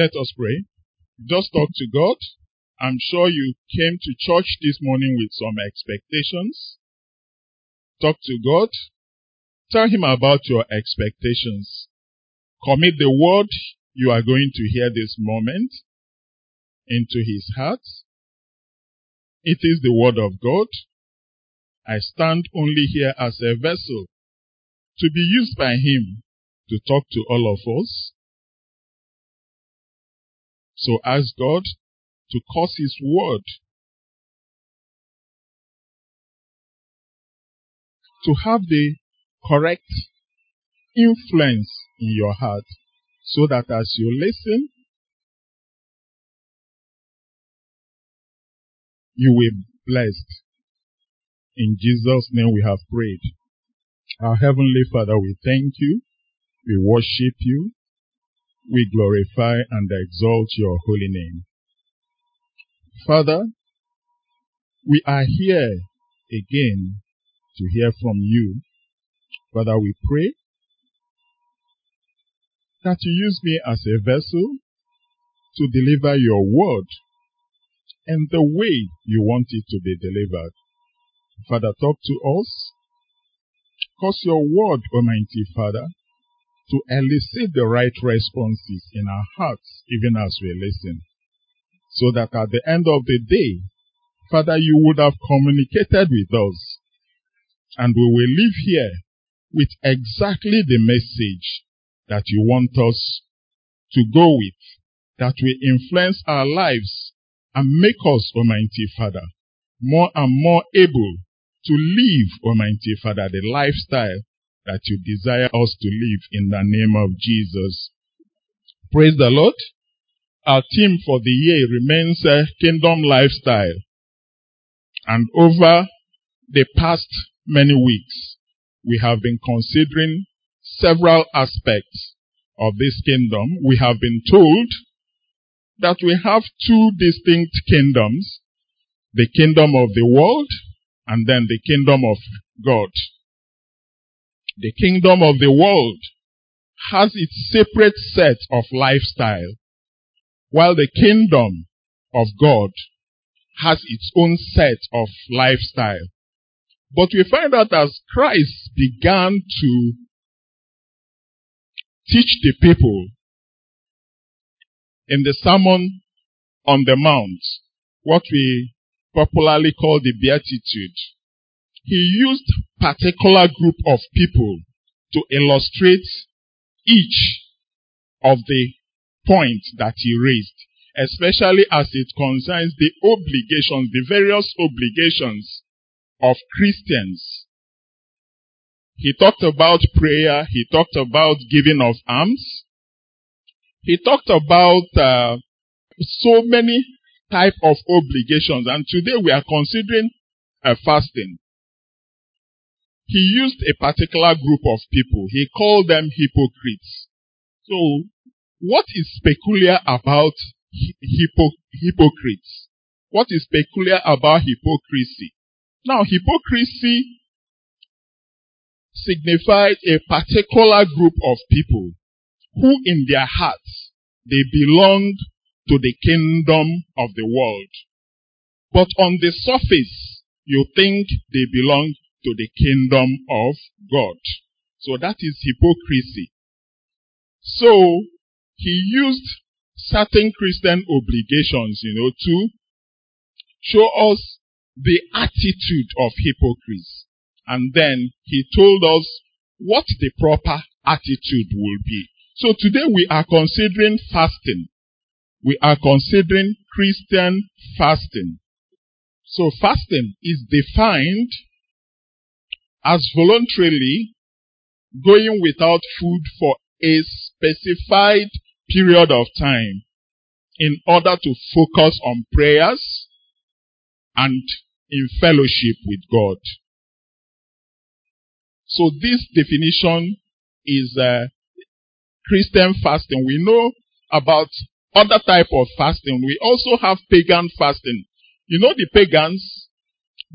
Let us pray. Just talk to God. I'm sure you came to church this morning with some expectations. Talk to God. Tell Him about your expectations. Commit the word you are going to hear this moment into His heart. It is the word of God. I stand only here as a vessel to be used by Him to talk to all of us. So ask God to cause His word to have the correct influence in your heart so that as you listen, you will be blessed. In Jesus' name we have prayed. Our Heavenly Father, we thank you. We worship you. We glorify and exalt your holy name. Father, we are here again to hear from you. Father, we pray that you use me as a vessel to deliver your word and the way you want it to be delivered. Father, talk to us. Cause your word, Almighty Father, to elicit the right responses in our hearts, even as we listen. So that at the end of the day, Father, you would have communicated with us. And we will live here with exactly the message that you want us to go with, that will influence our lives and make us, Almighty Father, more and more able to live, Almighty Father, the lifestyle that you desire us to live in the name of Jesus. Praise the Lord. Our theme for the year remains a kingdom lifestyle. And over the past many weeks, we have been considering several aspects of this kingdom. We have been told that we have two distinct kingdoms, the kingdom of the world and then the kingdom of God. The kingdom of the world has its separate set of lifestyle, while the kingdom of God has its own set of lifestyle. But we find out as Christ began to teach the people in the Sermon on the Mount, what we popularly call the Beatitude, he used particular group of people to illustrate each of the points that he raised, especially as it concerns the obligations, the various obligations of Christians. He talked about prayer, he talked about giving of alms, he talked about uh, so many type of obligations, and today we are considering a fasting he used a particular group of people. He called them hypocrites. So, what is peculiar about hypo- hypocrites? What is peculiar about hypocrisy? Now, hypocrisy signifies a particular group of people who in their hearts they belong to the kingdom of the world. But on the surface, you think they belong to the kingdom of God. So that is hypocrisy. So he used certain Christian obligations, you know, to show us the attitude of hypocrites. And then he told us what the proper attitude will be. So today we are considering fasting. We are considering Christian fasting. So fasting is defined as voluntarily going without food for a specified period of time in order to focus on prayers and in fellowship with God. So this definition is uh, Christian fasting. We know about other type of fasting. We also have pagan fasting. You know the pagans,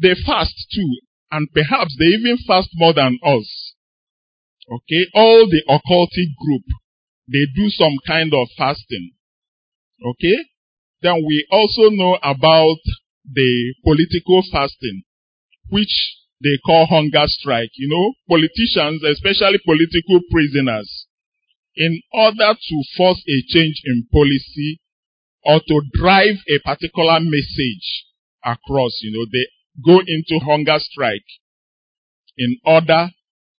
they fast too and perhaps they even fast more than us. Okay, all the occultic group, they do some kind of fasting. Okay? Then we also know about the political fasting, which they call hunger strike. You know, politicians, especially political prisoners, in order to force a change in policy or to drive a particular message across, you know, they go into hunger strike in order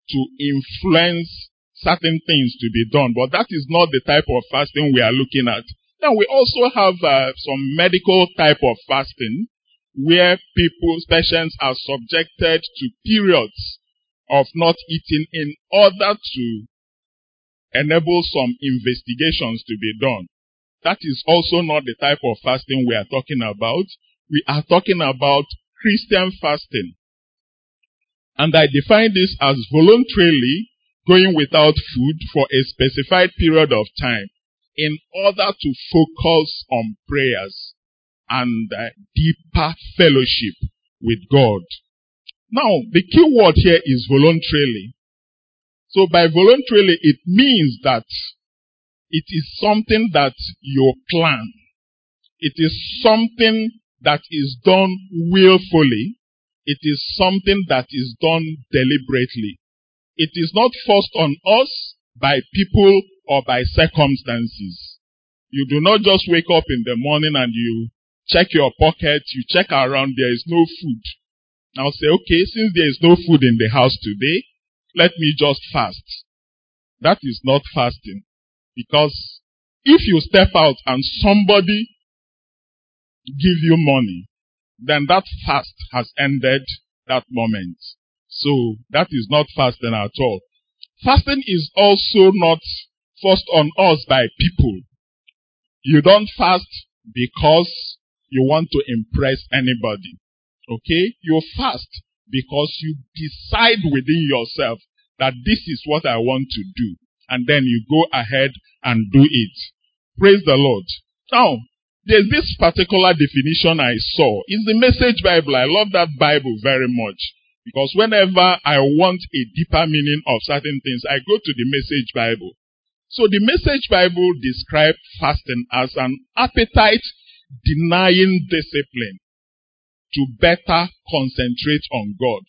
to influence certain things to be done. But that is not the type of fasting we are looking at. Then we also have uh, some medical type of fasting where people's patients are subjected to periods of not eating in order to enable some investigations to be done. That is also not the type of fasting we are talking about. We are talking about Christian fasting. And I define this as voluntarily going without food for a specified period of time in order to focus on prayers and uh, deeper fellowship with God. Now, the key word here is voluntarily. So by voluntarily, it means that it is something that you plan. It is something that is done willfully. It is something that is done deliberately. It is not forced on us by people or by circumstances. You do not just wake up in the morning and you check your pocket, you check around, there is no food. Now say, okay, since there is no food in the house today, let me just fast. That is not fasting. Because if you step out and somebody give you money, then that fast has ended that moment. So that is not fasting at all. Fasting is also not forced on us by people. You don't fast because you want to impress anybody. Okay? You fast because you decide within yourself that this is what I want to do. And then you go ahead and do it. Praise the Lord. Now, there's this particular definition I saw. It's the Message Bible. I love that Bible very much. Because whenever I want a deeper meaning of certain things, I go to the Message Bible. So the Message Bible describes fasting as an appetite denying discipline to better concentrate on God.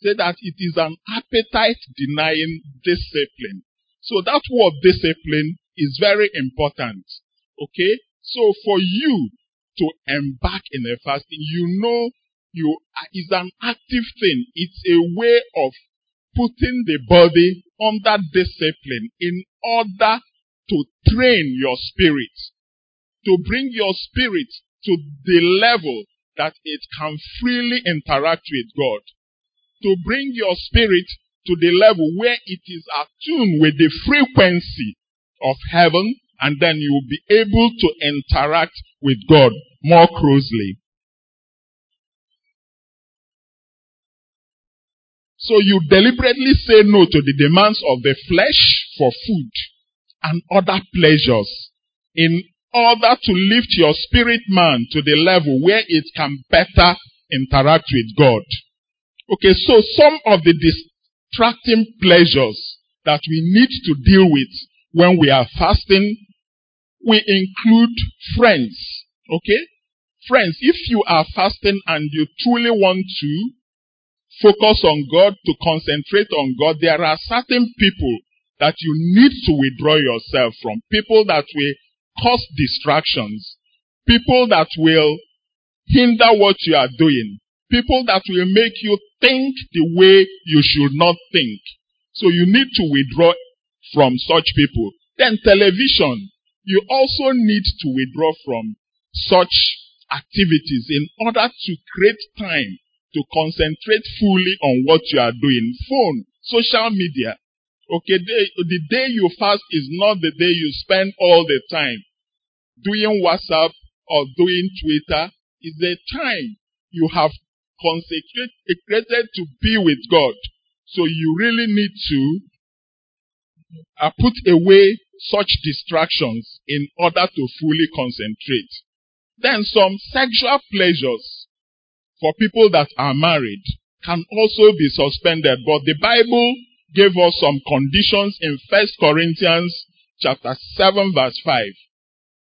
Say that it is an appetite denying discipline. So that word discipline is very important. Okay? So for you to embark in a fasting, you know you is an active thing. It's a way of putting the body under discipline in order to train your spirit, to bring your spirit to the level that it can freely interact with God, to bring your spirit to the level where it is attuned with the frequency of heaven, and then you will be able to interact with God more closely. So you deliberately say no to the demands of the flesh for food and other pleasures in order to lift your spirit man to the level where it can better interact with God. Okay, so some of the distracting pleasures that we need to deal with when we are fasting, we include friends. Okay? Friends, if you are fasting and you truly want to focus on God, to concentrate on God, there are certain people that you need to withdraw yourself from. People that will cause distractions. People that will hinder what you are doing. People that will make you think the way you should not think. So you need to withdraw from such people. Then television. You also need to withdraw from such activities in order to create time to concentrate fully on what you are doing. Phone, social media. Okay, the day you fast is not the day you spend all the time doing WhatsApp or doing Twitter. Is the time you have consecrated to be with God. So you really need to uh, put away such distractions in order to fully concentrate. Then some sexual pleasures for people that are married can also be suspended. But the Bible gave us some conditions in 1 Corinthians chapter 7 verse 5.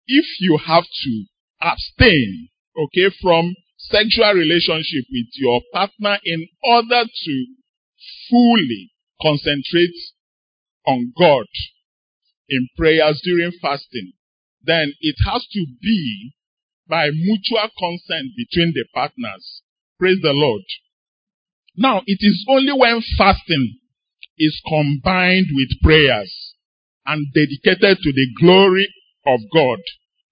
if you have to abstain, okay, from sexual relationship with your partner in order to fully concentrate on God in prayers during fasting, then it has to be by mutual consent between the partners. Praise the Lord. Now, it is only when fasting is combined with prayers and dedicated to the glory of God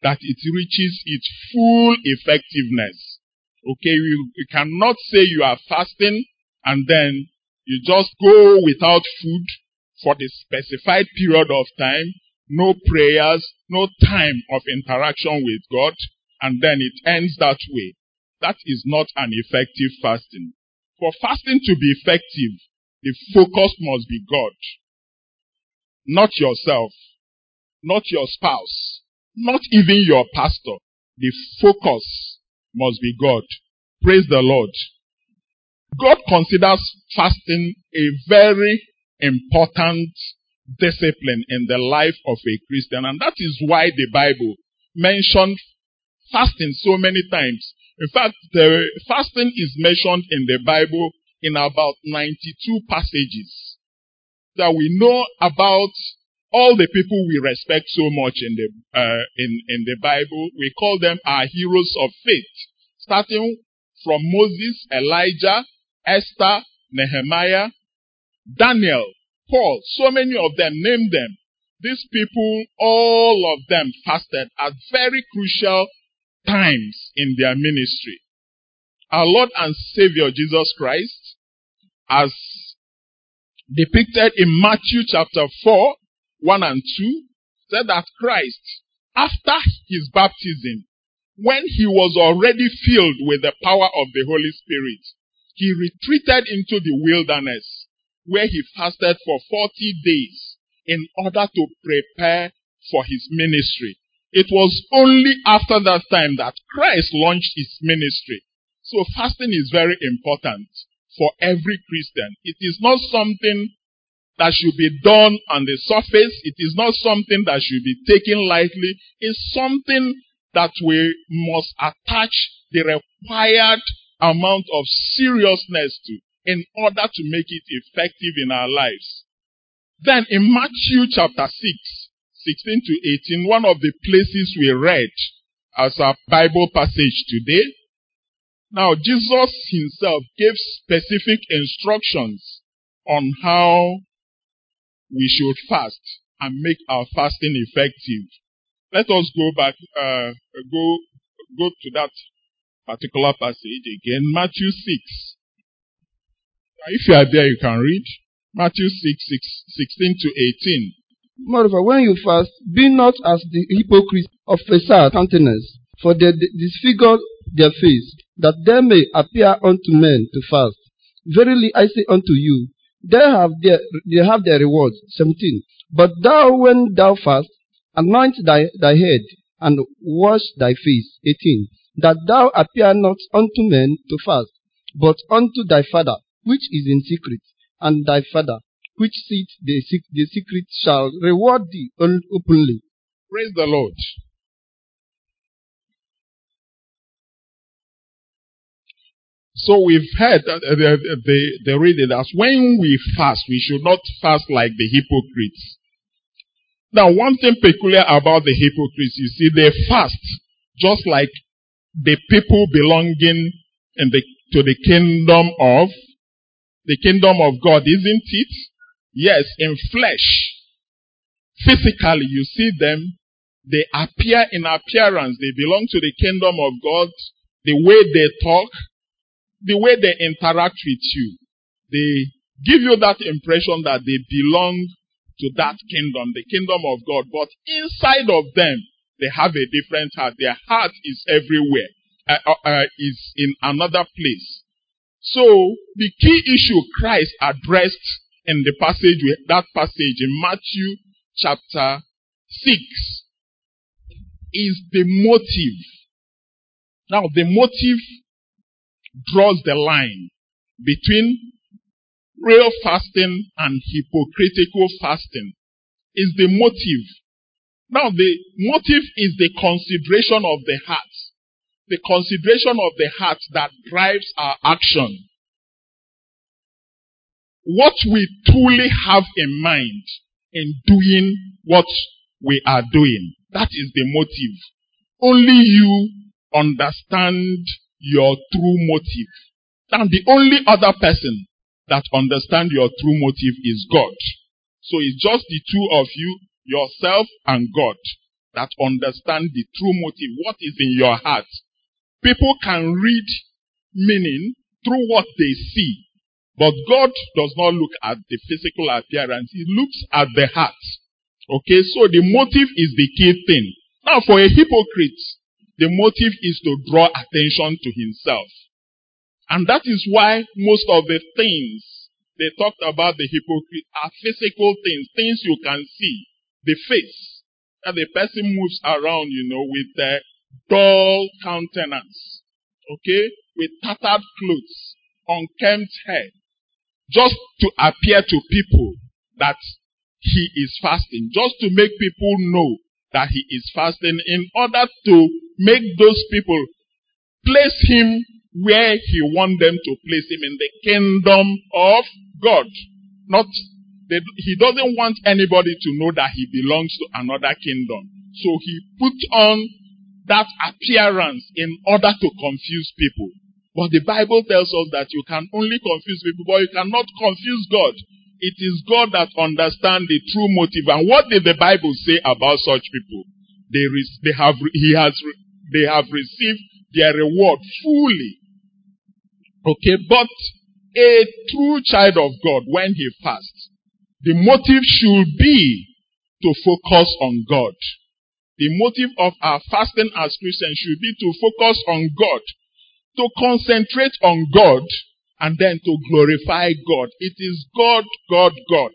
that it reaches its full effectiveness. Okay, you, you cannot say you are fasting and then you just go without food for the specified period of time, no prayers, no time of interaction with God, and then it ends that way. That is not an effective fasting. For fasting to be effective, the focus must be God. Not yourself. Not your spouse. Not even your pastor. The focus must be God. Praise the Lord. God considers fasting a very important discipline in the life of a Christian. And that is why the Bible mentioned fasting so many times. In fact, the fasting is mentioned in the Bible in about 92 passages that we know about all the people we respect so much in the uh, in in the Bible. We call them our heroes of faith, starting from Moses, Elijah, Esther, Nehemiah, Daniel, Paul. So many of them. Name them. These people, all of them fasted at very crucial times in their ministry. Our Lord and Savior Jesus Christ, as depicted in Matthew chapter 4, 1 and 2, said that Christ, after his baptism, when he was already filled with the power of the Holy Spirit, he retreated into the wilderness where he fasted for 40 days in order to prepare for his ministry. It was only after that time that Christ launched his ministry. So fasting is very important for every Christian. It is not something that should be done on the surface. It is not something that should be taken lightly. It's something that we must attach the required amount of seriousness to in order to make it effective in our lives. Then in Matthew chapter 6, 16 to 18, one of the places we read as our Bible passage today. Now, Jesus himself gave specific instructions on how we should fast and make our fasting effective. Let us go back, uh, go, go to that particular passage again, Matthew 6. If you are there, you can read Matthew 6, 6 16 to 18. Moreover, when you fast, be not as the hypocrites of facade countenance, for they disfigure their face, that they may appear unto men to fast. Verily I say unto you, they have their, they have their rewards. 17. But thou, when thou fast, anoint thy, thy head, and wash thy face. 18. That thou appear not unto men to fast, but unto thy Father, which is in secret, and thy Father, which seeth the, the secret, shall reward thee openly. Praise the Lord. So we've heard uh, the, the, the reading that when we fast, we should not fast like the hypocrites. Now, one thing peculiar about the hypocrites, you see, they fast just like the people belonging in the, to the kingdom of the kingdom of God, isn't it? Yes, in flesh. Physically, you see them. They appear in appearance. They belong to the kingdom of God. The way they talk, the way they interact with you, they give you that impression that they belong to that kingdom, the kingdom of God. But inside of them, they have a different heart. Their heart is everywhere, uh, uh, uh, is in another place. So the key issue Christ addressed in the passage, that passage in Matthew chapter 6 is the motive. Now the motive draws the line between real fasting and hypocritical fasting. Is the motive. Now, the motive is the consideration of the heart. The consideration of the heart that drives our action. What we truly have in mind in doing what we are doing. That is the motive. Only you understand your true motive. And the only other person that understand your true motive is God. So it's just the two of you, yourself and God, that understand the true motive, what is in your heart. People can read meaning through what they see, but God does not look at the physical appearance. He looks at the heart. Okay, so the motive is the key thing. Now for a hypocrite, the motive is to draw attention to himself. And that is why most of the things they talked about the hypocrite are physical things, things you can see. The face. That the person moves around, you know, with a dull countenance. Okay? With tattered clothes, unkempt hair. Just to appear to people that he is fasting. Just to make people know that he is fasting in order to make those people place him where he wants them to place him in the kingdom of God. Not, they, he doesn't want anybody to know that he belongs to another kingdom. So he put on that appearance in order to confuse people. But the Bible tells us that you can only confuse people, but you cannot confuse God. It is God that understands the true motive. And what did the Bible say about such people? They, re- they have, he has, re- they have received their reward fully. Okay, but a true child of God, when he fasts, the motive should be to focus on God. The motive of our fasting as Christians should be to focus on God, to concentrate on God, and then to glorify God. It is God, God, God.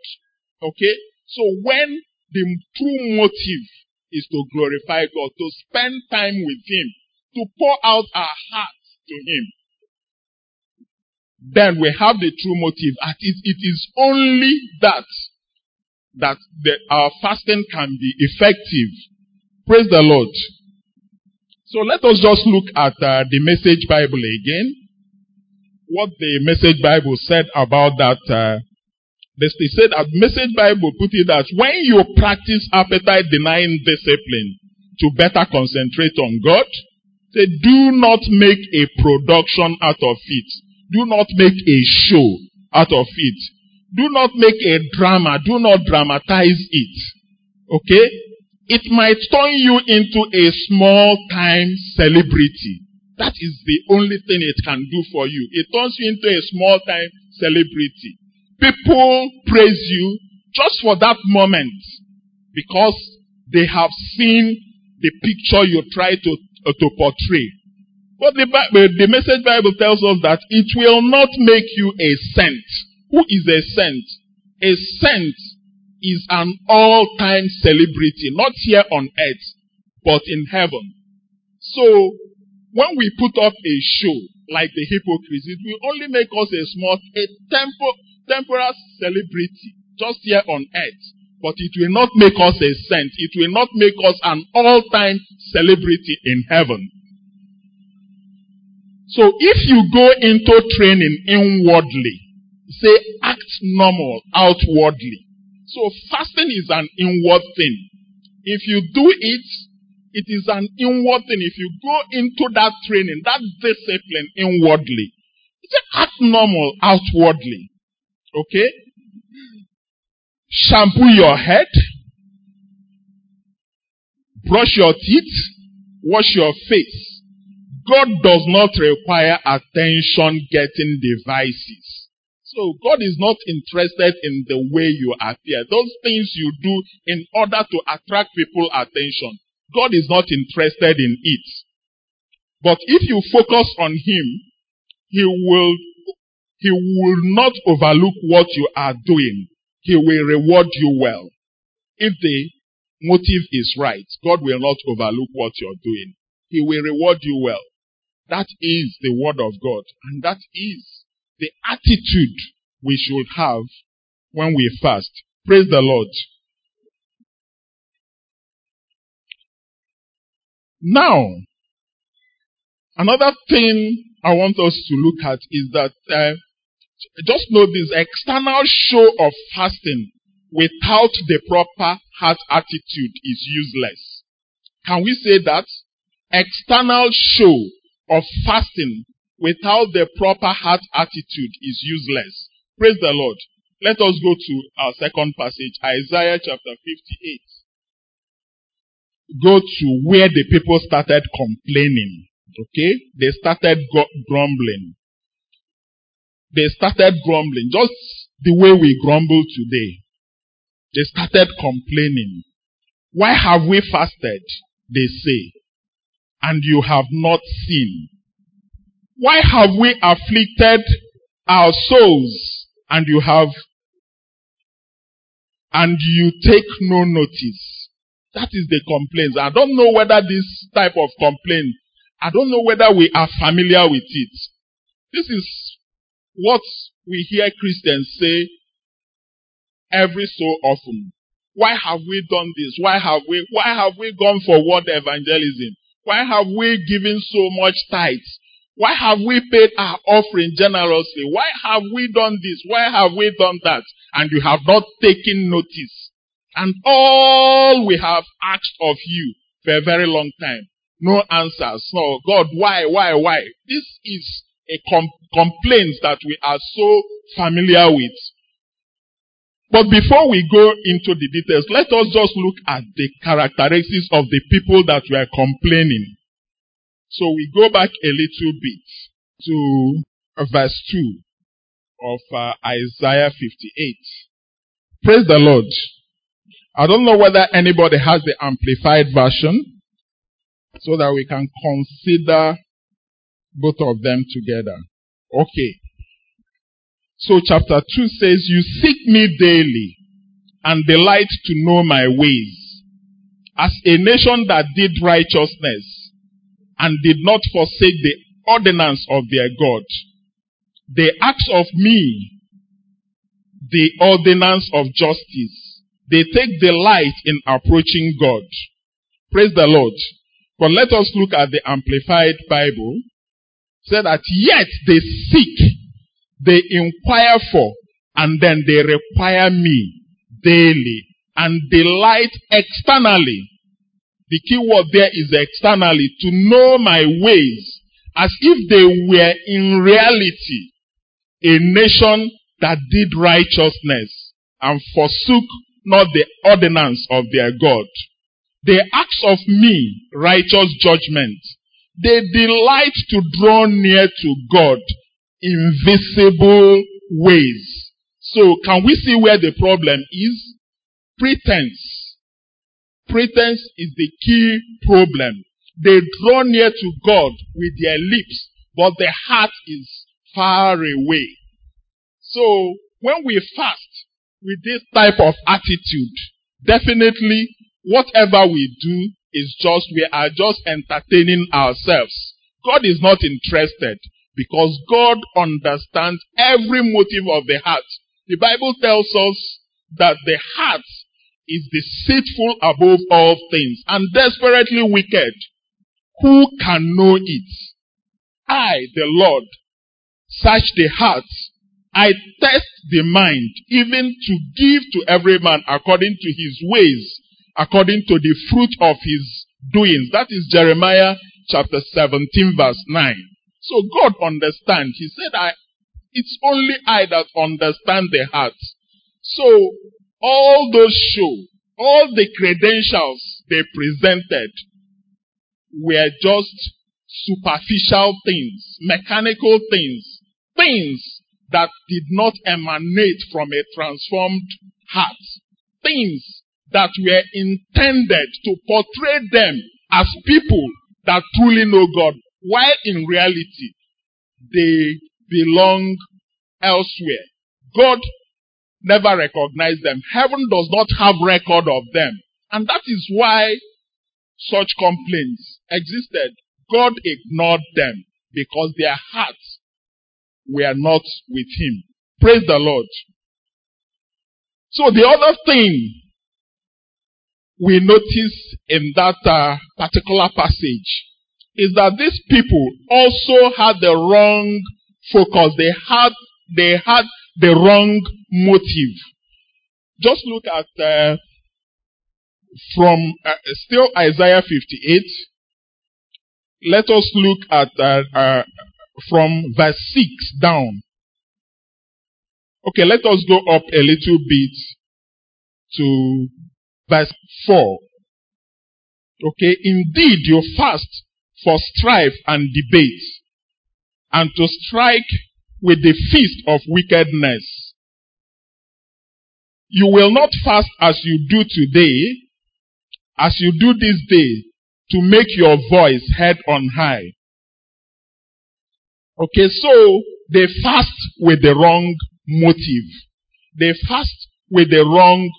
Okay? So when the true motive is to glorify God, to spend time with Him, to pour out our hearts to Him, then we have the true motive. It is only that that the, our fasting can be effective. Praise the Lord. So let us just look at uh, the Message Bible again. What the Message Bible said about that. Uh, they said that Message Bible put it that when you practice appetite denying discipline to better concentrate on God, say do not make a production out of it do not make a show out of it. Do not make a drama. Do not dramatize it. Okay? It might turn you into a small time celebrity. That is the only thing it can do for you. It turns you into a small time celebrity. People praise you just for that moment because they have seen the picture you try to, uh, to portray. But the, the message Bible tells us that it will not make you a saint. Who is a saint? A saint is an all-time celebrity, not here on earth, but in heaven. So, when we put up a show like the hypocrites, it will only make us a small, a tempo, temporal celebrity just here on earth. But it will not make us a saint. It will not make us an all-time celebrity in heaven. So if you go into training inwardly, say act normal outwardly. So fasting is an inward thing. If you do it, it is an inward thing. If you go into that training, that discipline inwardly, it's act normal outwardly. Okay? Shampoo your head, brush your teeth, wash your face. God does not require attention getting devices. So God is not interested in the way you appear. Those things you do in order to attract people attention. God is not interested in it. But if you focus on Him, He will, He will not overlook what you are doing. He will reward you well. If the motive is right, God will not overlook what you're doing. He will reward you well. That is the word of God. And that is the attitude we should have when we fast. Praise the Lord. Now, another thing I want us to look at is that uh, just know this external show of fasting without the proper heart attitude is useless. Can we say that? External show of fasting without the proper heart attitude is useless. Praise the Lord. Let us go to our second passage, Isaiah chapter 58. Go to where the people started complaining. Okay? They started grumbling. They started grumbling, just the way we grumble today. They started complaining. Why have we fasted? They say, and you have not seen. Why have we afflicted our souls and you have, and you take no notice? That is the complaints. I don't know whether this type of complaint I don't know whether we are familiar with it. This is what we hear Christians say every so often. Why have we done this? Why have we, why have we gone for word evangelism? Why have we given so much tithes? Why have we paid our offering generously? Why have we done this? Why have we done that? And you have not taken notice. And all we have asked of you for a very long time no answers. No, God, why, why, why? This is a com- complaint that we are so familiar with. But before we go into the details, let us just look at the characteristics of the people that were complaining. So we go back a little bit to verse 2 of uh, Isaiah 58. Praise the Lord. I don't know whether anybody has the amplified version so that we can consider both of them together. Okay. So chapter 2 says, You seek me daily and delight to know my ways. As a nation that did righteousness and did not forsake the ordinance of their God, they ask of me the ordinance of justice. They take delight in approaching God. Praise the Lord. But let us look at the Amplified Bible. Say that yet they seek, they inquire for, and then they require me daily and delight externally. The key word there is externally to know my ways as if they were in reality a nation that did righteousness and forsook not the ordinance of their God. They ask of me righteous judgment. They delight to draw near to God in visible ways. So can we see where the problem is? Pretense. Pretense is the key problem. They draw near to God with their lips, but their heart is far away. So when we fast with this type of attitude, definitely whatever we do is just, we are just entertaining ourselves. God is not interested because God understands every motive of the heart. The Bible tells us that the heart is deceitful above all things and desperately wicked. Who can know it? I, the Lord, search the heart. I test the mind, even to give to every man according to his ways according to the fruit of his doings. That is Jeremiah chapter 17 verse 9. So God understands. He said, I, it's only I that understand the heart. So all those show, all the credentials they presented were just superficial things, mechanical things, things that did not emanate from a transformed heart, things that were intended to portray them as people that truly know God, while in reality, they belong elsewhere. God never recognized them. Heaven does not have record of them. And that is why such complaints existed. God ignored them because their hearts were not with Him. Praise the Lord. So the other thing we notice in that uh, particular passage is that these people also had the wrong focus. They had, they had the wrong motive. Just look at, uh, from uh, still Isaiah 58. Let us look at uh, uh, from verse 6 down. Okay, let us go up a little bit to verse 4. Okay, indeed you fast for strife and debate, and to strike with the feast of wickedness. You will not fast as you do today, as you do this day, to make your voice heard on high. Okay, so they fast with the wrong motive. They fast with the wrong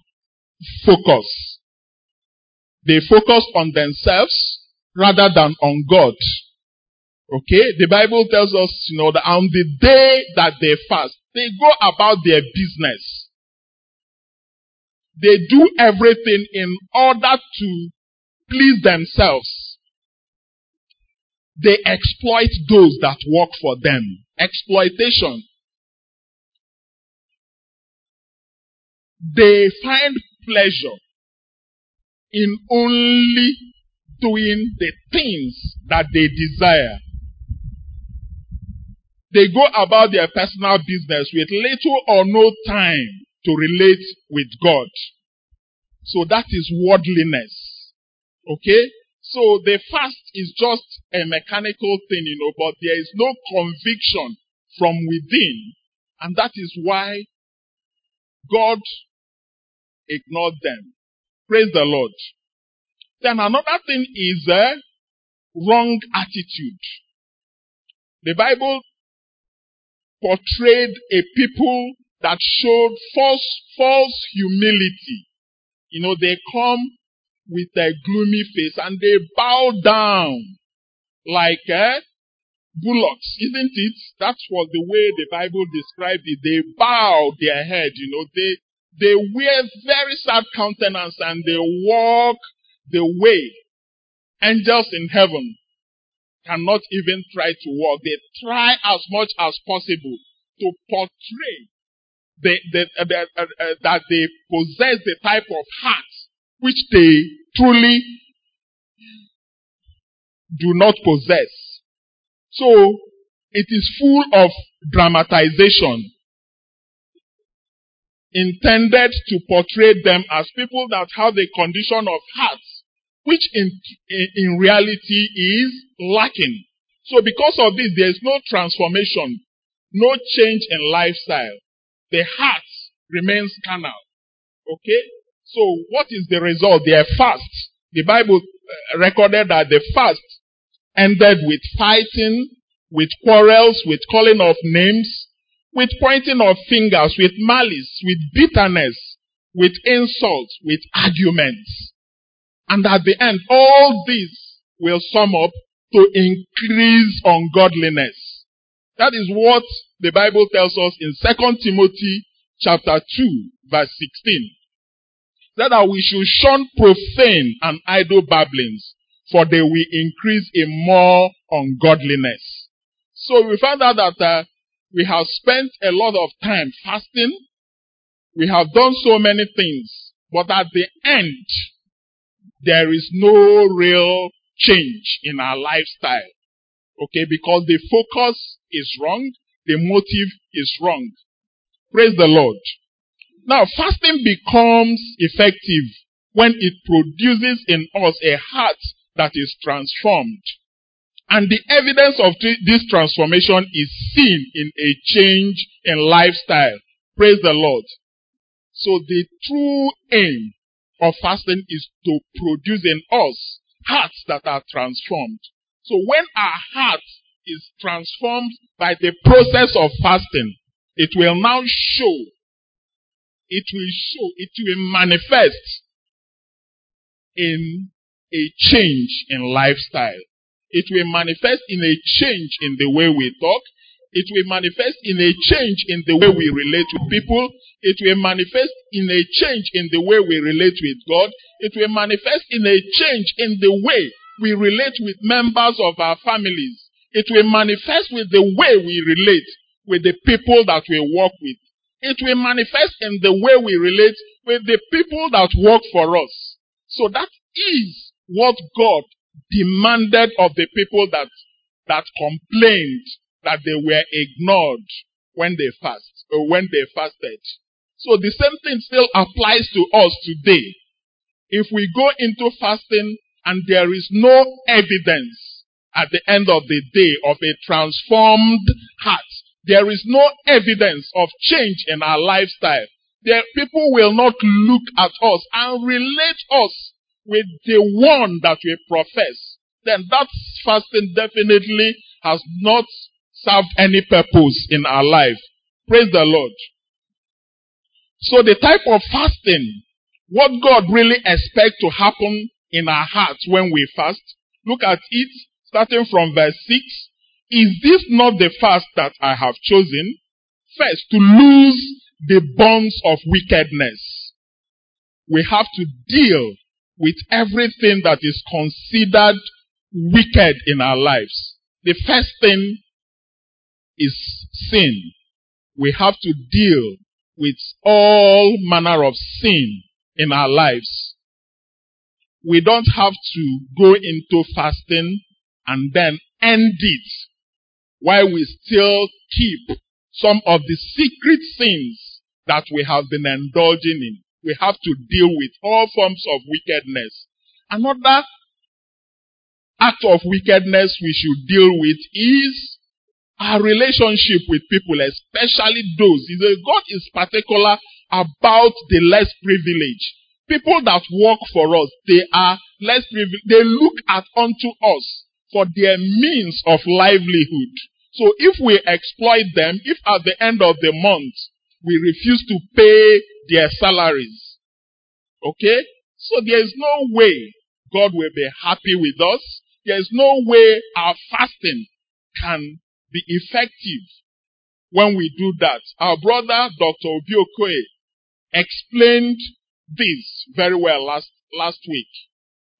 focus. They focus on themselves rather than on God. Okay? The Bible tells us, you know, that on the day that they fast, they go about their business. They do everything in order to please themselves. They exploit those that work for them. Exploitation. They find pleasure in only doing the things that they desire. They go about their personal business with little or no time to relate with God. So that is worldliness. Okay? So the fast is just a mechanical thing, you know, but there is no conviction from within. And that is why God ignored them. Praise the Lord. Then another thing is a wrong attitude. The Bible portrayed a people that showed false, false humility. You know, they come with a gloomy face and they bow down like uh, bullocks, isn't it? That was the way the Bible described it. They bow their head, you know, they, they wear very sad countenance and they walk the way angels in heaven cannot even try to walk. They try as much as possible to portray the, the, uh, the, uh, uh, that they possess the type of heart which they truly do not possess. So, it is full of dramatization intended to portray them as people that have the condition of heart which in, in, reality is lacking. So because of this, there is no transformation, no change in lifestyle. The heart remains carnal. Okay? So what is the result? They are fast. The Bible uh, recorded that the fast ended with fighting, with quarrels, with calling of names, with pointing of fingers, with malice, with bitterness, with insults, with arguments. And at the end, all this will sum up to increase ungodliness. That is what the Bible tells us in 2 Timothy chapter 2 verse 16. That we should shun profane and idle babblings, for they will increase in more ungodliness. So we find out that uh, we have spent a lot of time fasting. We have done so many things. But at the end, there is no real change in our lifestyle. Okay, because the focus is wrong, the motive is wrong. Praise the Lord. Now, fasting becomes effective when it produces in us a heart that is transformed. And the evidence of this transformation is seen in a change in lifestyle. Praise the Lord. So the true aim of fasting is to produce in us hearts that are transformed. So when our heart is transformed by the process of fasting, it will now show, it will show, it will manifest in a change in lifestyle. It will manifest in a change in the way we talk. It will manifest in a change in the way we relate with people. It will manifest in a change in the way we relate with God. It will manifest in a change in the way we relate with members of our families. It will manifest with the way we relate with the people that we work with. It will manifest in the way we relate with the people that work for us. So that is what God demanded of the people that, that complained that they were ignored when they fast, or when they fasted. So the same thing still applies to us today. If we go into fasting and there is no evidence at the end of the day of a transformed heart, there is no evidence of change in our lifestyle. There, people will not look at us and relate us with the one that we profess. Then that fasting definitely has not served any purpose in our life. Praise the Lord. So the type of fasting, what God really expects to happen in our hearts when we fast, look at it starting from verse 6. Is this not the fast that I have chosen? First, to lose the bonds of wickedness. We have to deal with everything that is considered wicked in our lives. The first thing is sin. We have to deal with all manner of sin in our lives. We don't have to go into fasting and then end it while we still keep some of the secret sins that we have been indulging in. We have to deal with all forms of wickedness. Another act of wickedness we should deal with is our relationship with people, especially those. God is particular about the less privileged. People that work for us, they are less privileged. They look at unto us for their means of livelihood. So if we exploit them, if at the end of the month we refuse to pay their salaries, okay? So there is no way God will be happy with us. There is no way our fasting can be effective when we do that. Our brother, Dr. Obiokoe, explained this very well last, last week.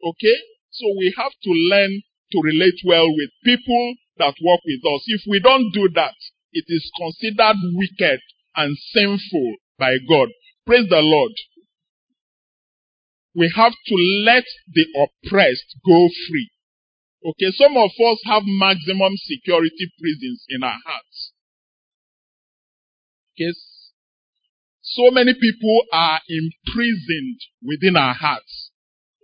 Okay? So we have to learn to relate well with people that work with us. If we don't do that, it is considered wicked and sinful by God. Praise the Lord. We have to let the oppressed go free. Okay, some of us have maximum security prisons in our hearts. Okay, so many people are imprisoned within our hearts.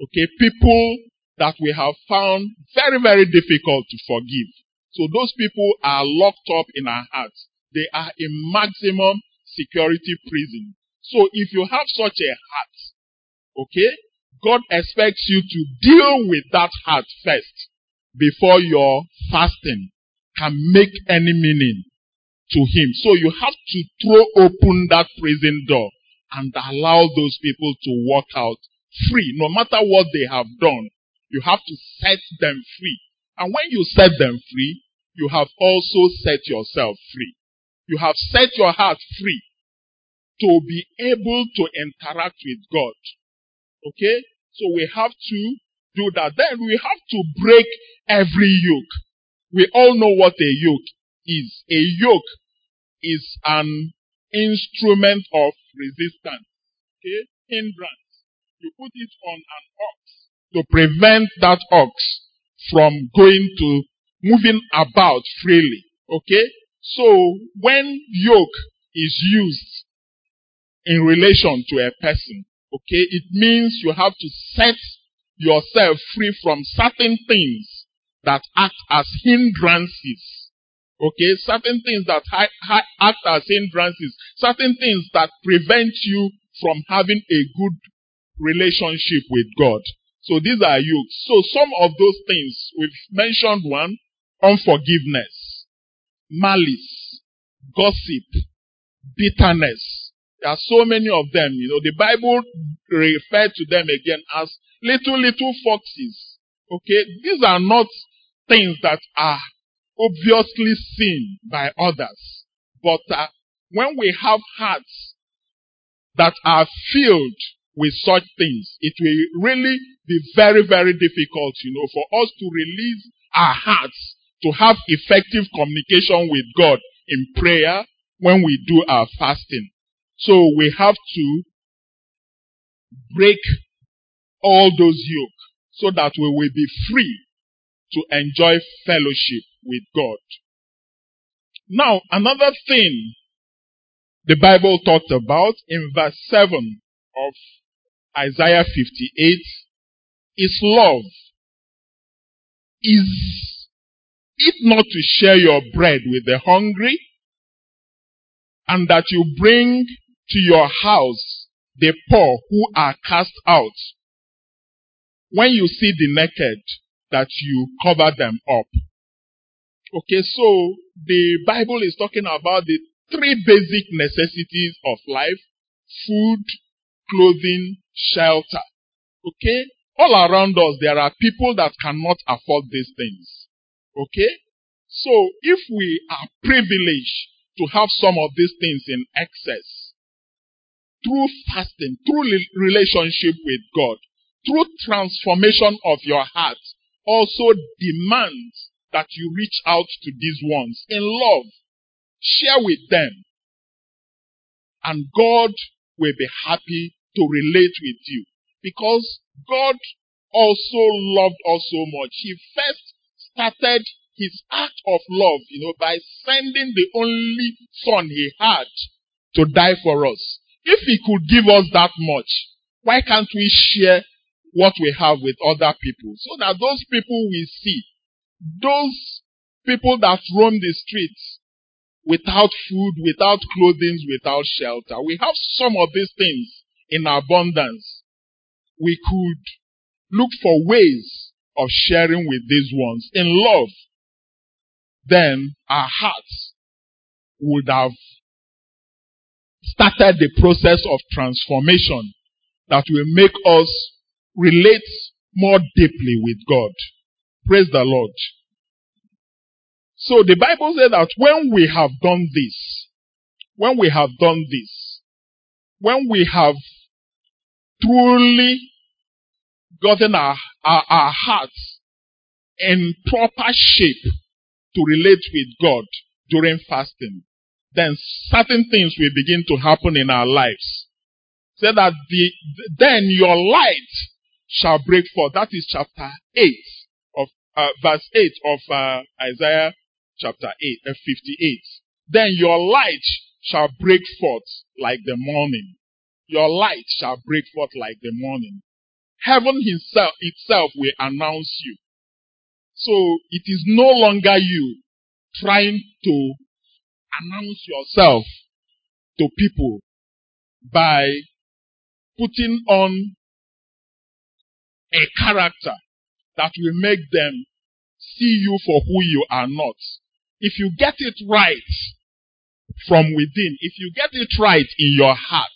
Okay, people that we have found very, very difficult to forgive. So those people are locked up in our hearts. They are in maximum security prison. So if you have such a heart, okay, God expects you to deal with that heart first before your fasting can make any meaning to Him. So you have to throw open that prison door and allow those people to walk out free, no matter what they have done. You have to set them free. And when you set them free, you have also set yourself free. You have set your heart free to be able to interact with God. Okay? So we have to do that. Then we have to break every yoke. We all know what a yoke is. A yoke is an instrument of resistance. Okay? Hindrance. You put it on an ox to prevent that ox from going to moving about freely. Okay? So when yoke is used in relation to a person, okay, it means you have to set yourself free from certain things that act as hindrances. Okay, certain things that act as hindrances, certain things that prevent you from having a good relationship with God. So these are yokes. So some of those things, we've mentioned one, unforgiveness, malice, gossip, bitterness. There are so many of them. You know, the Bible referred to them again as little, little foxes. Okay? These are not things that are obviously seen by others. But uh, when we have hearts that are filled with such things, it will really be very, very difficult, you know, for us to release our hearts to have effective communication with God in prayer when we do our fasting. So we have to break all those yoke so that we will be free to enjoy fellowship with God. Now, another thing the Bible talked about in verse 7 of Isaiah 58 is love. Is it not to share your bread with the hungry and that you bring to your house the poor who are cast out? When you see the naked, that you cover them up. Okay, so the Bible is talking about the three basic necessities of life food, clothing, shelter. Okay? All around us, there are people that cannot afford these things. Okay? So, if we are privileged to have some of these things in excess, through fasting, through relationship with God, through transformation of your heart, also demands that you reach out to these ones in love. Share with them. And God will be happy to relate with you. Because God also loved us so much. He first started his act of love, you know, by sending the only son he had to die for us. If he could give us that much, why can't we share what we have with other people so that those people we see, those people that roam the streets without food, without clothing, without shelter, we have some of these things in abundance. We could look for ways of sharing with these ones in love. Then our hearts would have started the process of transformation that will make us relate more deeply with God. Praise the Lord. So the Bible says that when we have done this, when we have done this, when we have truly gotten our, our, our hearts in proper shape to relate with God during fasting, then certain things will begin to happen in our lives. Say that the, then your light shall break forth. That is chapter 8 of, uh, verse 8 of uh, Isaiah chapter 8, uh, 58. Then your light shall break forth like the morning. Your light shall break forth like the morning. Heaven himself, itself will announce you. So it is no longer you trying to announce yourself to people by putting on a character that will make them see you for who you are not. If you get it right from within, if you get it right in your heart,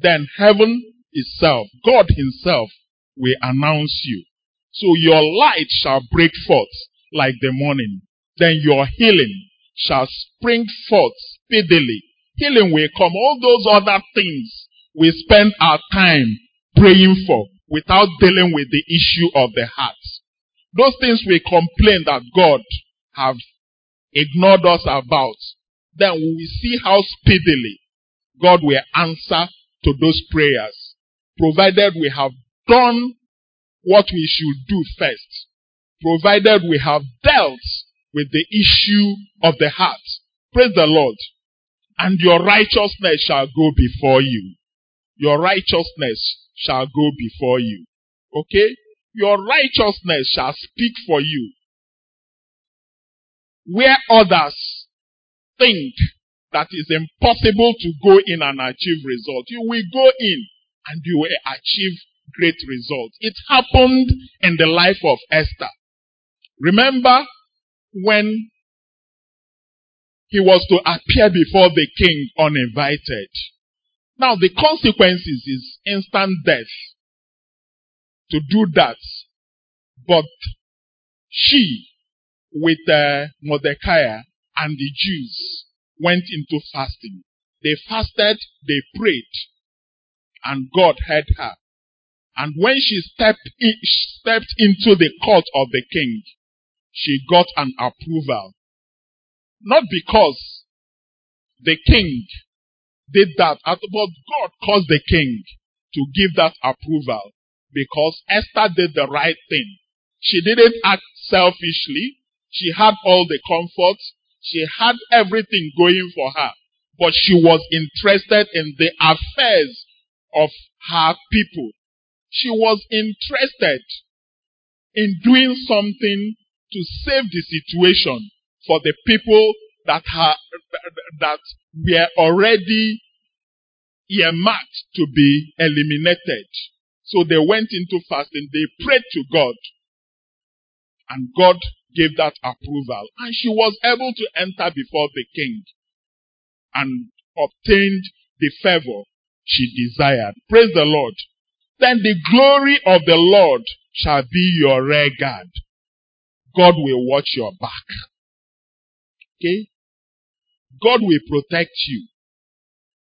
then heaven itself, God himself will announce you. So your light shall break forth like the morning. Then your healing shall spring forth speedily. Healing will come. All those other things we spend our time praying for without dealing with the issue of the heart. Those things we complain that God have ignored us about, then we will see how speedily God will answer to those prayers, provided we have done what we should do first, provided we have dealt with the issue of the heart. Praise the Lord. And your righteousness shall go before you. Your righteousness shall go before you. Okay? Your righteousness shall speak for you. Where others think that is impossible to go in and achieve results, you will go in and you will achieve great results. It happened in the life of Esther. Remember when he was to appear before the king uninvited. Now the consequences is instant death to do that. But she with uh, Mordecai and the Jews went into fasting. They fasted, they prayed, and God heard her. And when she stepped in, stepped into the court of the king, she got an approval. Not because the king did that, but God caused the king to give that approval because Esther did the right thing. She didn't act selfishly. She had all the comforts. She had everything going for her. But she was interested in the affairs of her people. She was interested in doing something to save the situation for the people that, ha- that were already earmarked to be eliminated. So they went into fasting. They prayed to God. And God gave that approval. And she was able to enter before the king and obtained the favor she desired. Praise the Lord. Then the glory of the Lord shall be your rear guard. God will watch your back. Okay? God will protect you.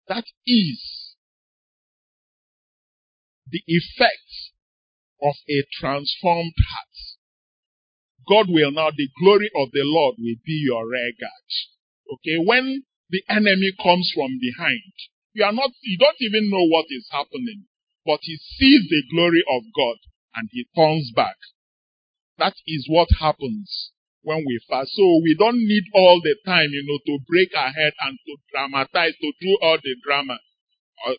That is the effect of a transformed heart. God will now, the glory of the Lord will be your rear guard. Okay? When the enemy comes from behind, you are not, you don't even know what is happening, but he sees the glory of God and he turns back. That is what happens when we fast. So we don't need all the time, you know, to break our head and to dramatize, to do all the drama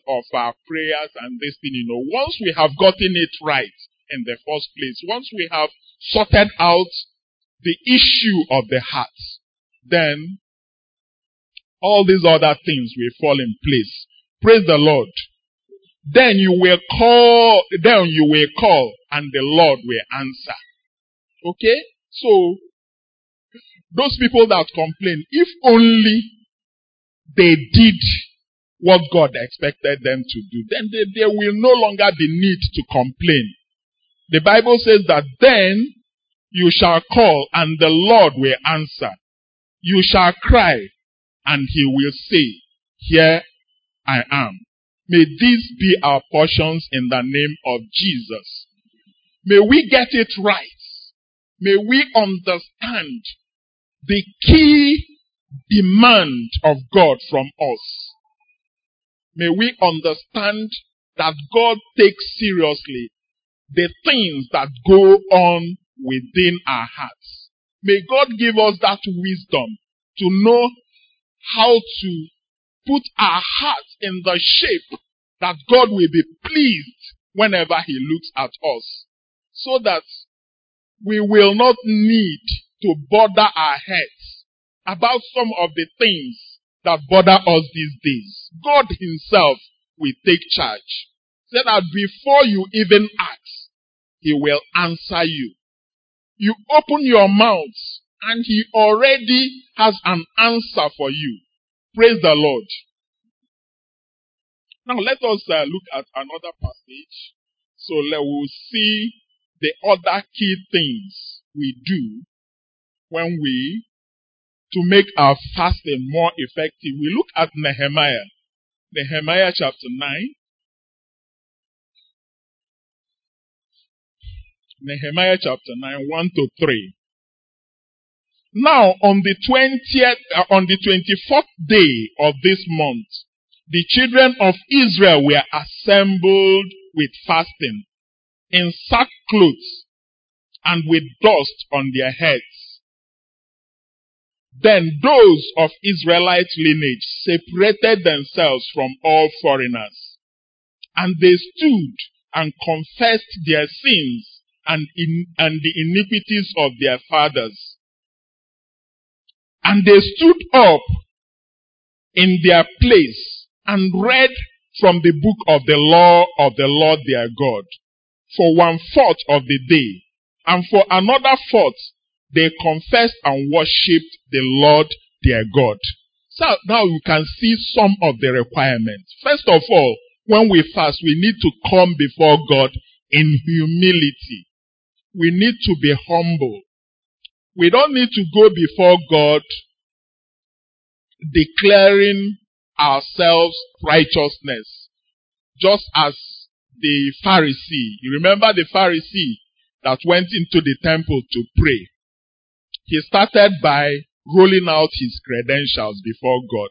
of, our prayers and this thing, you know. Once we have gotten it right in the first place, once we have sorted out the issue of the heart, then all these other things will fall in place. Praise the Lord. Then you will call, then you will call and the Lord will answer. Okay? So, those people that complain, if only they did what God expected them to do, then they, there will no longer be need to complain. The Bible says that then you shall call and the Lord will answer. You shall cry and he will say, here I am. May these be our portions in the name of Jesus. May we get it right. May we understand the key demand of God from us. May we understand that God takes seriously the things that go on within our hearts. May God give us that wisdom to know how to put our hearts in the shape that God will be pleased whenever He looks at us. So that we will not need to bother our heads about some of the things that bother us these days. God Himself will take charge. So that before you even ask, He will answer you. You open your mouth and He already has an answer for you. Praise the Lord. Now let us uh, look at another passage. So let we see the other key things we do when we, to make our fasting more effective. We look at Nehemiah. Nehemiah chapter 9. Nehemiah chapter 9, 1 to 3. Now, on the 20th, uh, on the 24th day of this month, the children of Israel were assembled with fasting, in sackcloth, and with dust on their heads. Then those of Israelite lineage separated themselves from all foreigners, and they stood and confessed their sins and, in, and the iniquities of their fathers. And they stood up in their place and read from the book of the law of the Lord their God for one fourth of the day. And for another fourth, they confessed and worshipped the Lord their God. So now you can see some of the requirements. First of all, when we fast, we need to come before God in humility we need to be humble. We don't need to go before God declaring ourselves righteousness, just as the Pharisee. You remember the Pharisee that went into the temple to pray. He started by rolling out his credentials before God.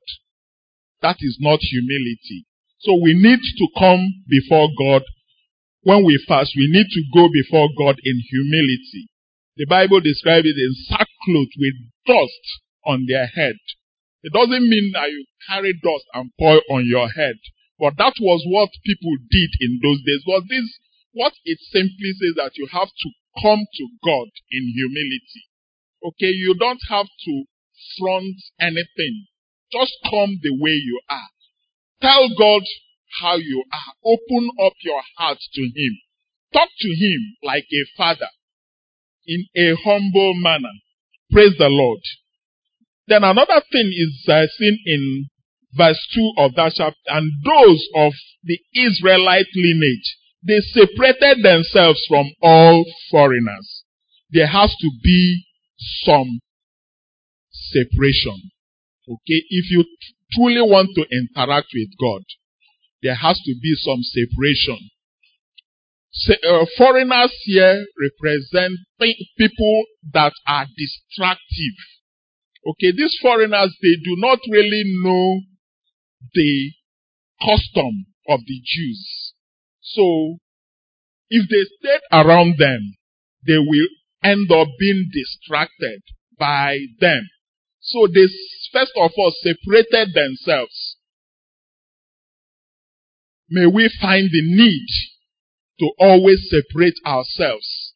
That is not humility. So we need to come before God. When we fast, we need to go before God in humility. The Bible describes it in sackcloth with dust on their head. It doesn't mean that you carry dust and pour on your head. But that was what people did in those days. Was this what it simply says that you have to come to God in humility. Okay, you don't have to front anything. Just come the way you are. Tell God how you are. Open up your heart to Him. Talk to Him like a father in a humble manner. Praise the Lord. Then another thing is uh, seen in verse 2 of that chapter. And those of the Israelite lineage, they separated themselves from all foreigners. There has to be some separation. Okay? If you truly want to interact with God, there has to be some separation. Uh, foreigners here represent people that are destructive. Okay, these foreigners, they do not really know the custom of the Jews. So, if they stayed around them, they will end up being distracted by them. So they first of all separated themselves. May we find the need to always separate ourselves.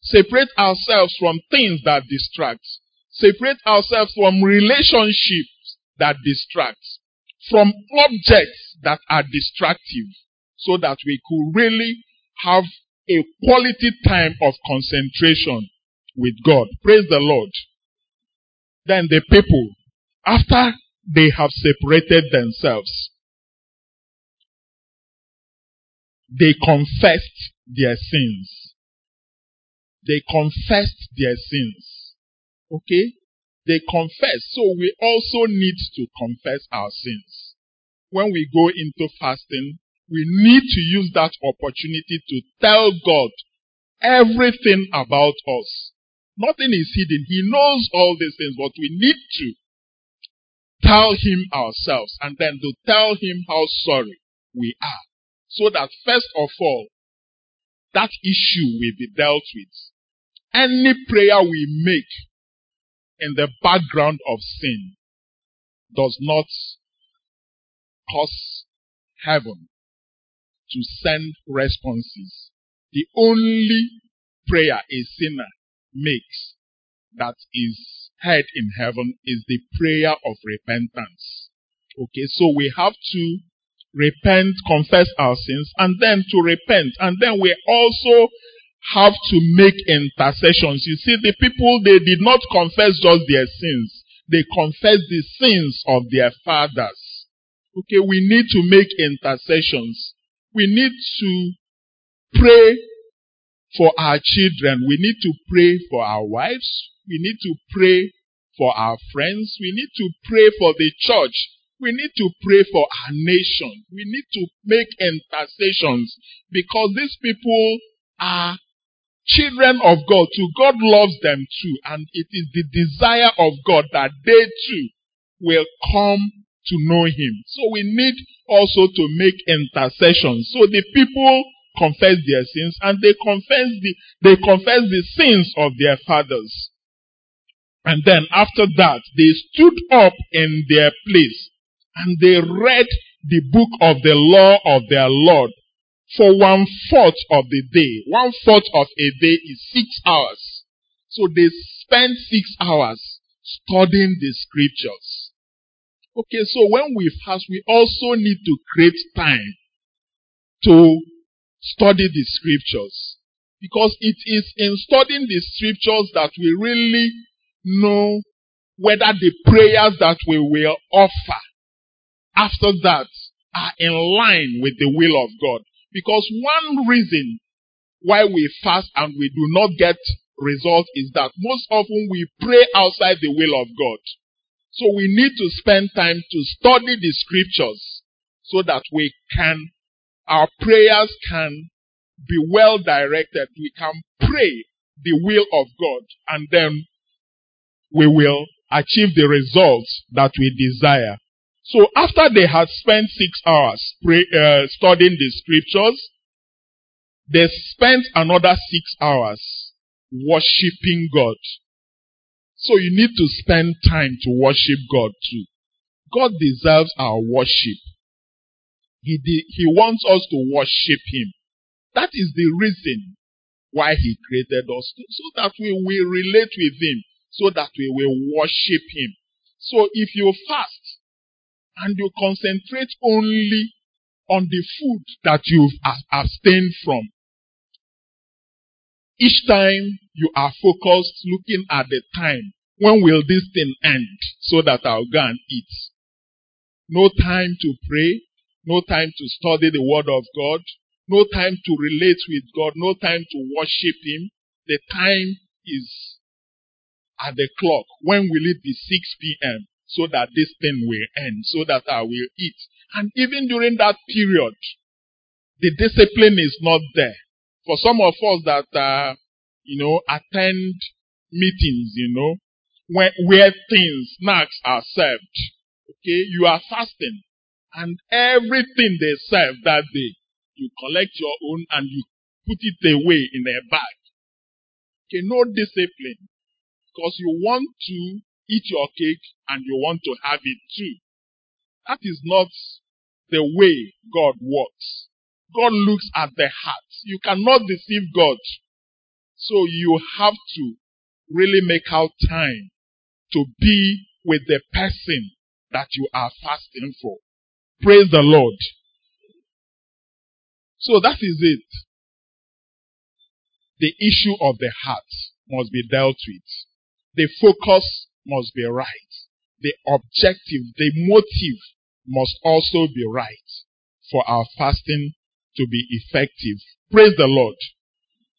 Separate ourselves from things that distract. Separate ourselves from relationships that distract. From objects that are destructive. So that we could really have a quality time of concentration with God. Praise the Lord. Then the people, after they have separated themselves, they confessed their sins. They confessed their sins. Okay? They confessed. So we also need to confess our sins. When we go into fasting, we need to use that opportunity to tell God everything about us. Nothing is hidden. He knows all these things, but we need to tell Him ourselves and then to tell Him how sorry we are. So that first of all, that issue will be dealt with. Any prayer we make in the background of sin does not cause heaven to send responses. The only prayer a sinner makes that is heard in heaven is the prayer of repentance. Okay, so we have to repent, confess our sins, and then to repent. And then we also have to make intercessions. You see, the people, they did not confess just their sins. They confessed the sins of their fathers. Okay, we need to make intercessions we need to pray for our children. We need to pray for our wives. We need to pray for our friends. We need to pray for the church. We need to pray for our nation. We need to make intercessions because these people are children of God too. God loves them too. And it is the desire of God that they too will come to know Him. So we need also to make intercession. So the people confess their sins and they confess the, they confess the sins of their fathers. And then after that, they stood up in their place and they read the book of the law of their Lord for one fourth of the day. One fourth of a day is six hours. So they spent six hours studying the scriptures. Okay, so when we fast, we also need to create time to study the scriptures. Because it is in studying the scriptures that we really know whether the prayers that we will offer after that are in line with the will of God. Because one reason why we fast and we do not get results is that most often we pray outside the will of God. So we need to spend time to study the scriptures so that we can, our prayers can be well directed. We can pray the will of God and then we will achieve the results that we desire. So after they had spent six hours pray, uh, studying the scriptures, they spent another six hours worshiping God. So you need to spend time to worship God too. God deserves our worship. He, de- he wants us to worship Him. That is the reason why He created us, so that we will relate with Him, so that we will worship Him. So if you fast and you concentrate only on the food that you've abstained from, each time you are focused looking at the time, when will this thing end so that I'll go and eat? No time to pray, no time to study the word of God, no time to relate with God, no time to worship Him. The time is at the clock. When will it be 6 p.m. so that this thing will end, so that I will eat? And even during that period, the discipline is not there. For some of us that, uh, you know, attend meetings, you know, where, where things, snacks are served, okay, you are fasting. And everything they serve that day, you collect your own and you put it away in a bag. Okay, no discipline. Because you want to eat your cake and you want to have it too. That is not the way God works. God looks at the heart. You cannot deceive God. So you have to really make out time to be with the person that you are fasting for. Praise the Lord. So that is it. The issue of the heart must be dealt with. The focus must be right. The objective, the motive must also be right for our fasting to be effective. Praise the Lord.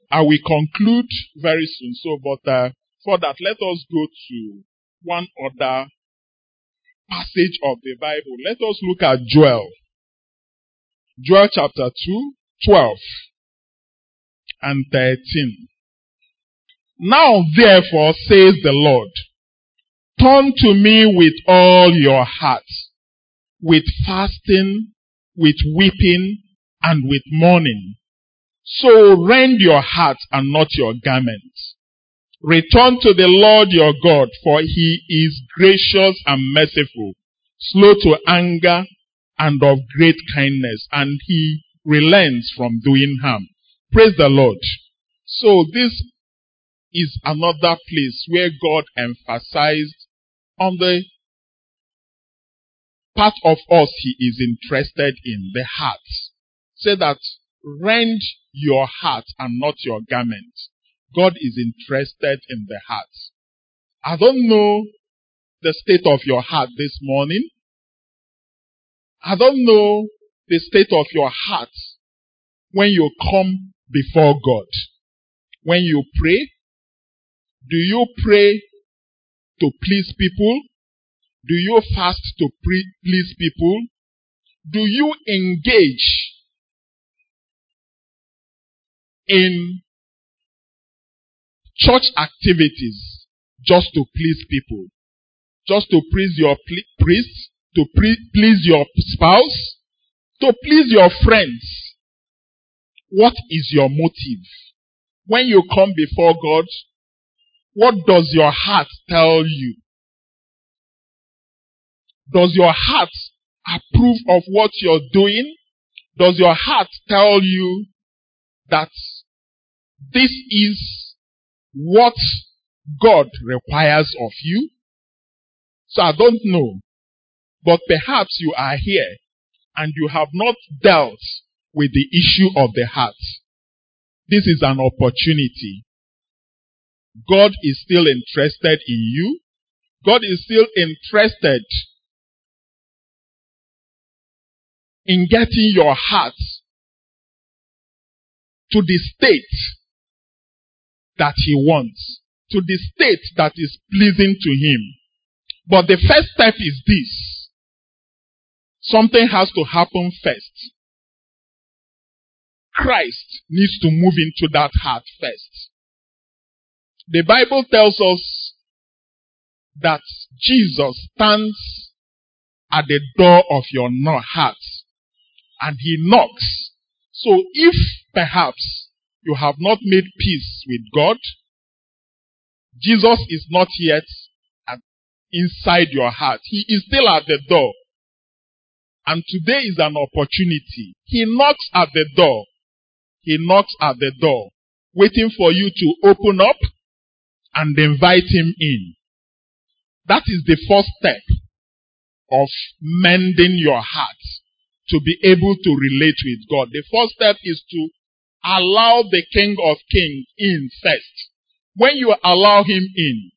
I will conclude very soon. So, but uh, for that, let us go to one other passage of the Bible. Let us look at Joel. Joel chapter 2, 12 and 13. Now therefore says the Lord, turn to me with all your heart, with fasting, with weeping, and with mourning. So rend your heart and not your garments. Return to the Lord your God, for he is gracious and merciful, slow to anger and of great kindness, and he relents from doing harm. Praise the Lord. So this is another place where God emphasized on the part of us he is interested in, the heart. Say that rend your heart and not your garment. God is interested in the heart. I don't know the state of your heart this morning. I don't know the state of your heart when you come before God. When you pray, do you pray to please people? Do you fast to please people? Do you engage in church activities just to please people? Just to please your priest? To please your spouse? To please your friends? What is your motive? When you come before God, what does your heart tell you? Does your heart approve of what you're doing? Does your heart tell you that this is what God requires of you? So I don't know. But perhaps you are here and you have not dealt with the issue of the heart. This is an opportunity. God is still interested in you. God is still interested in getting your heart to the state that he wants, to the state that is pleasing to him. But the first step is this. Something has to happen first. Christ needs to move into that heart first. The Bible tells us that Jesus stands at the door of your heart and he knocks. So if perhaps you have not made peace with God, Jesus is not yet at, inside your heart. He is still at the door. And today is an opportunity. He knocks at the door. He knocks at the door, waiting for you to open up and invite him in. That is the first step of mending your heart to be able to relate with God. The first step is to allow the King of Kings in first. When you allow him in,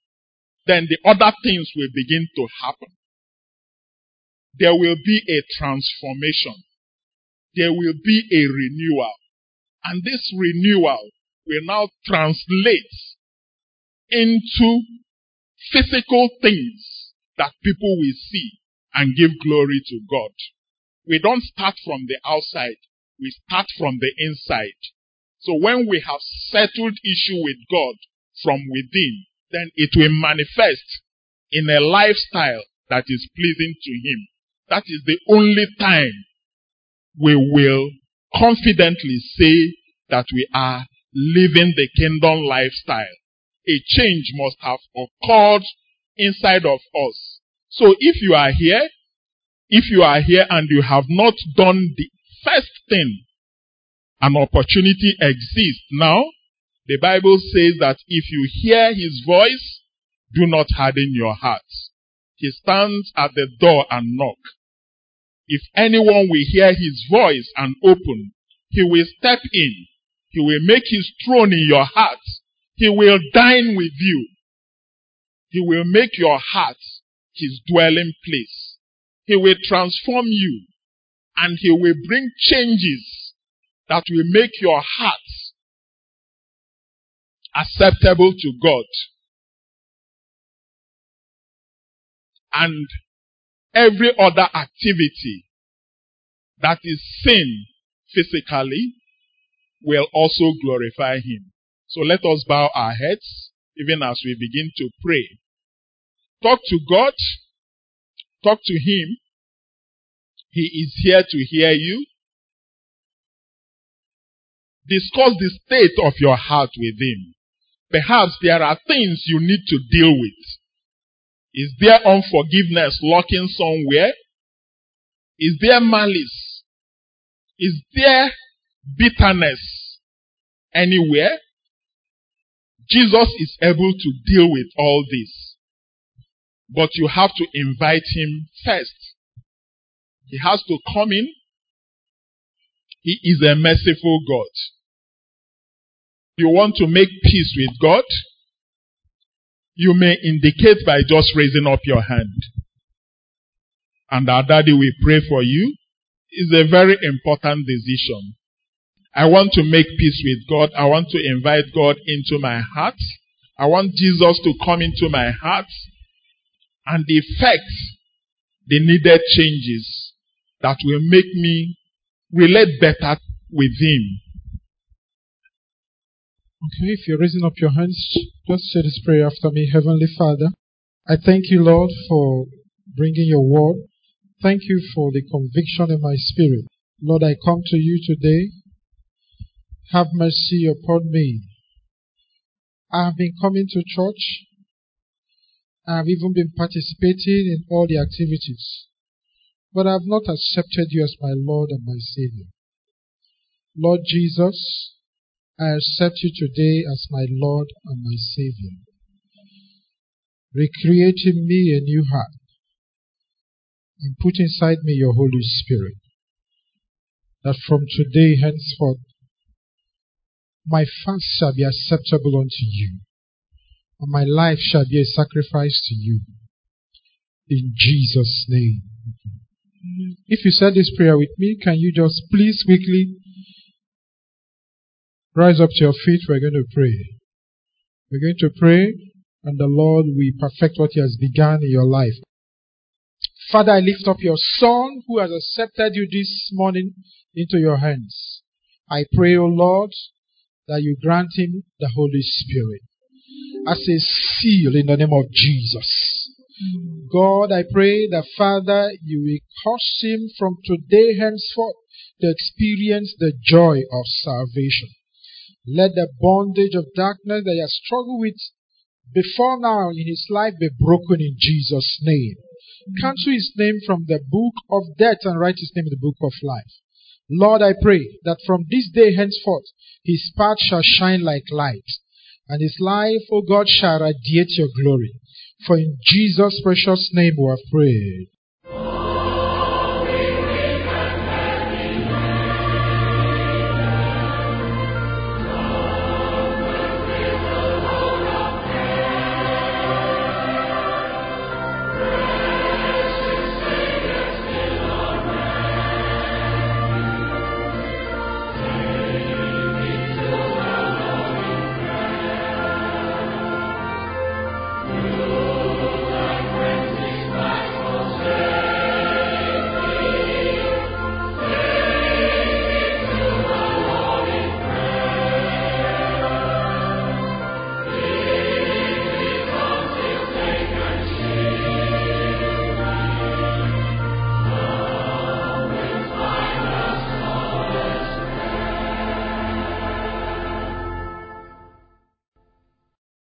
then the other things will begin to happen. There will be a transformation. There will be a renewal. And this renewal will now translate into physical things that people will see and give glory to God. We don't start from the outside. We start from the inside. So when we have settled issue with God from within, then it will manifest in a lifestyle that is pleasing to Him. That is the only time we will confidently say that we are living the kingdom lifestyle. A change must have occurred inside of us so if you are here, if you are here and you have not done the first thing, an opportunity exists now. The Bible says that if you hear his voice, do not harden your hearts. He stands at the door and knock. If anyone will hear his voice and open, he will step in. He will make his throne in your heart. He will dine with you. He will make your heart his dwelling place. He will transform you and he will bring changes that will make your heart acceptable to God. And every other activity that is sin physically will also glorify him. So let us bow our heads even as we begin to pray. Talk to God. Talk to Him. He is here to hear you. Discuss the state of your heart with Him. Perhaps there are things you need to deal with. Is there unforgiveness lurking somewhere? Is there malice? Is there bitterness anywhere? Jesus is able to deal with all this. But you have to invite him first. He has to come in. He is a merciful God. You want to make peace with God? You may indicate by just raising up your hand. And our daddy will pray for you. It's a very important decision. I want to make peace with God. I want to invite God into my heart. I want Jesus to come into my heart and effect the needed changes that will make me relate better with Him. Okay, if you're raising up your hands, just say this prayer after me. Heavenly Father, I thank you, Lord, for bringing your word. Thank you for the conviction in my spirit. Lord, I come to you today. Have mercy upon me. I have been coming to church I've even been participating in all the activities, but I have not accepted you as my Lord and my Savior. Lord Jesus, I accept you today as my Lord and my Savior. Recreate in me a new heart and put inside me your Holy Spirit. That from today henceforth my fast shall be acceptable unto you and my life shall be a sacrifice to you. In Jesus' name. If you said this prayer with me, can you just please quickly rise up to your feet? We're going to pray. We're going to pray, and the Lord will perfect what He has begun in your life. Father, I lift up your Son who has accepted you this morning into your hands. I pray, O Lord, that you grant him the Holy Spirit as a seal in the name of Jesus. God, I pray that Father, you will cause him from today henceforth to experience the joy of salvation. Let the bondage of darkness that he has struggled with before now in his life be broken in Jesus' name. Cancel his name from the book of death and write his name in the book of life. Lord, I pray that from this day henceforth his path shall shine like light, and his life, O God, shall radiate your glory. For in Jesus' precious name we have prayed.